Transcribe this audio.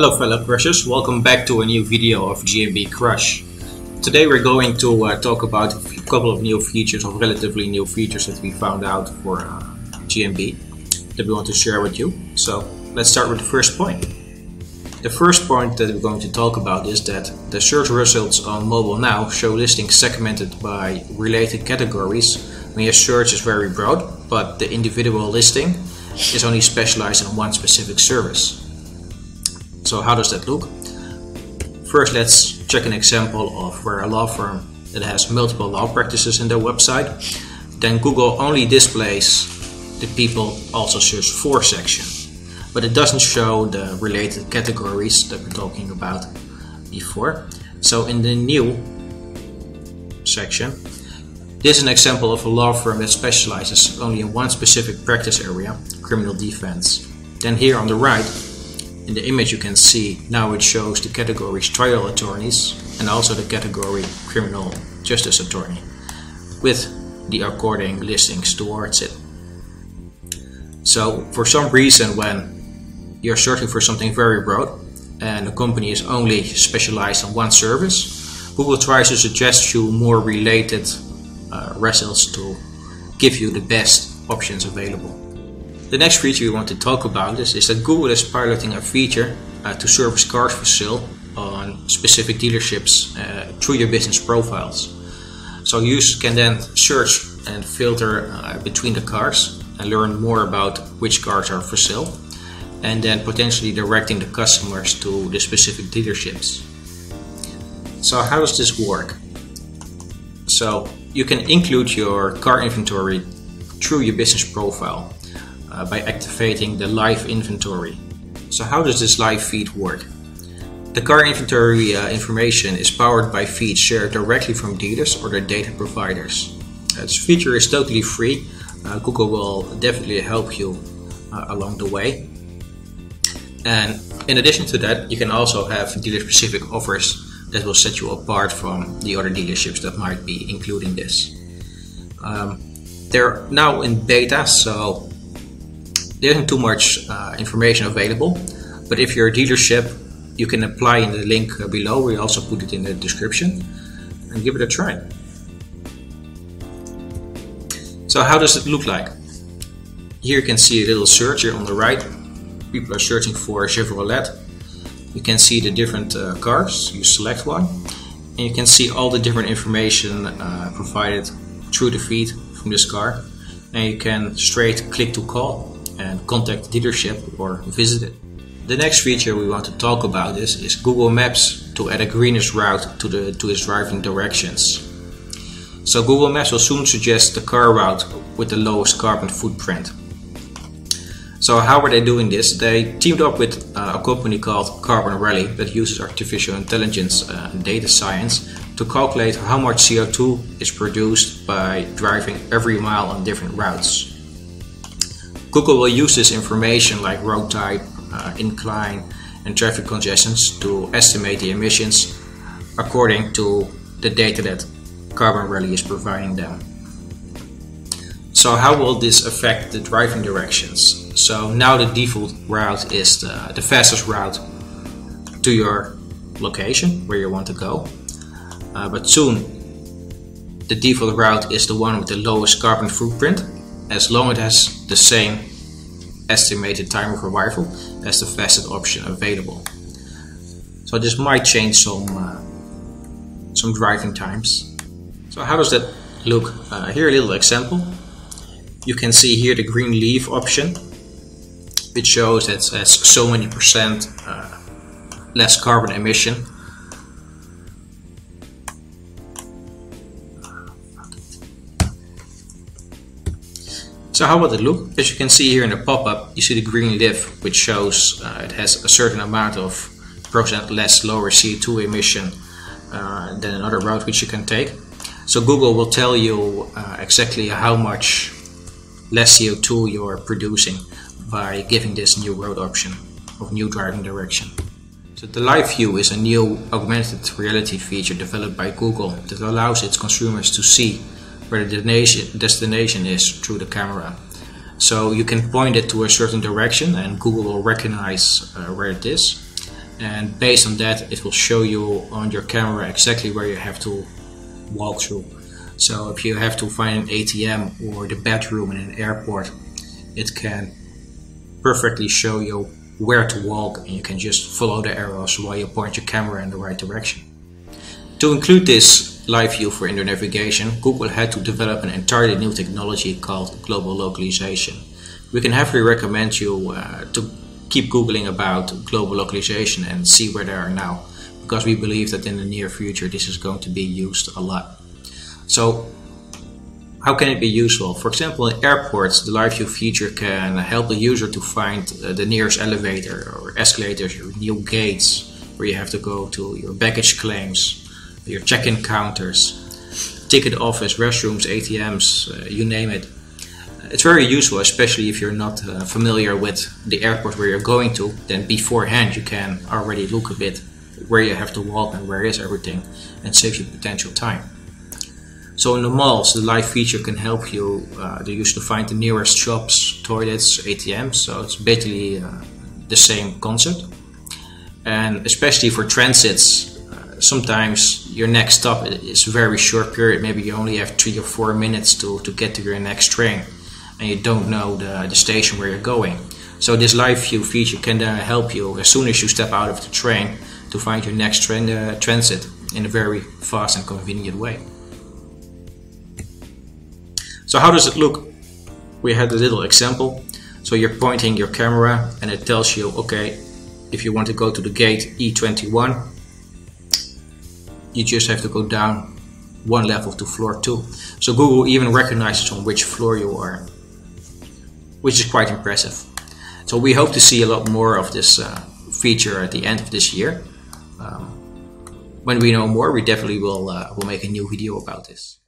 Hello fellow crushers, welcome back to a new video of GMB Crush. Today we're going to uh, talk about a couple of new features, of relatively new features that we found out for uh, GMB that we want to share with you. So let's start with the first point. The first point that we're going to talk about is that the search results on mobile now show listings segmented by related categories when your search is very broad, but the individual listing is only specialized in one specific service. So how does that look? First let's check an example of where a law firm that has multiple law practices in their website. Then Google only displays the people also search for section. But it doesn't show the related categories that we're talking about before. So in the new section, this is an example of a law firm that specializes only in one specific practice area, criminal defense. Then here on the right, in the image you can see now it shows the categories trial attorneys and also the category criminal justice attorney with the according listings towards it. So for some reason when you're searching for something very broad and the company is only specialized on one service, Google tries to suggest you more related uh, results to give you the best options available. The next feature we want to talk about is, is that Google is piloting a feature uh, to service cars for sale on specific dealerships uh, through your business profiles. So users can then search and filter uh, between the cars and learn more about which cars are for sale and then potentially directing the customers to the specific dealerships. So how does this work? So you can include your car inventory through your business profile uh, by activating the live inventory. So how does this live feed work? The car inventory uh, information is powered by feeds shared directly from dealers or their data providers. Uh, this feature is totally free. Uh, Google will definitely help you uh, along the way. And in addition to that, you can also have dealer specific offers that will set you apart from the other dealerships that might be including this. Um, they're now in beta, so there isn't too much uh, information available, but if you're a dealership, you can apply in the link below. We also put it in the description and give it a try. So how does it look like? Here you can see a little search here on the right. People are searching for Chevrolet. You can see the different uh, cars. You select one and you can see all the different information uh, provided through the feed from this car and you can straight click to call and contact dealership or visit it. The next feature we want to talk about is, is Google Maps to add a greenest route to, the, to its driving directions. So Google Maps will soon suggest the car route with the lowest carbon footprint. So how are they doing this? They teamed up with uh, a company called Carbon Rally that uses artificial intelligence uh, and data science to calculate how much CO2 is produced by driving every mile on different routes. Google will use this information like road type, uh, incline, and traffic congestions to estimate the emissions according to the data that Carbon Rally is providing them. So how will this affect the driving directions? So now the default route is the, the fastest route to your location where you want to go. Uh, but soon the default route is the one with the lowest carbon footprint as long as it has the same estimated time of arrival as the fastest option available. So this might change some uh, some driving times. So how does that look? Uh, here a little example. You can see here the green leaf option, which shows that it has so many percent uh, less carbon emission So how would it look? As you can see here in the pop-up, you see the green leaf, which shows uh, it has a certain amount of percent less lower CO2 emission uh, than another route which you can take. So Google will tell you uh, exactly how much less CO2 you're producing by giving this new road option of new driving direction. So the Live View is a new augmented reality feature developed by Google that allows its consumers to see where the destination, destination is through the camera. So you can point it to a certain direction and Google will recognize uh, where it is. and based on that it will show you on your camera exactly where you have to walk through so if you have to find an ATM or the bedroom in an airport it can perfectly show you where to walk and you can just follow the arrows while you point your camera in the right direction. To include this live view for indoor navigation, Google had to develop an entirely new technology called global localization. We can heavily recommend you uh, to keep googling about global localization and see where they are now because we believe that in the near future this is going to be used a lot. So how can it be useful? For example, in airports, the live view feature can help the user to find uh, the nearest elevator or escalators or new gates where you have to go to, your baggage claims, your check-in counters, ticket office, restrooms, ATMs, uh, you name it. It's very useful, especially if you're not uh, familiar with the airport where you're going to. Then beforehand, you can already look a bit where you have to walk and where is everything, and save you potential time. So in the malls, the live feature can help you. Uh, they to find the nearest shops, toilets, ATMs. So it's basically uh, the same concept. And especially for transits, uh, sometimes your next stop is a very short period. Maybe you only have three or four minutes to, to get to your next train, and you don't know the, the station where you're going. So this live view feature can then help you as soon as you step out of the train to find your next train uh, transit in a very fast and convenient way. So how does it look? We had a little example. So you're pointing your camera and it tells you, okay, if you want to go to the gate E21, you just have to go down one level to floor two. So Google even recognizes on which floor you are, which is quite impressive. So we hope to see a lot more of this uh, feature at the end of this year. Um, when we know more, we definitely will uh, will make a new video about this.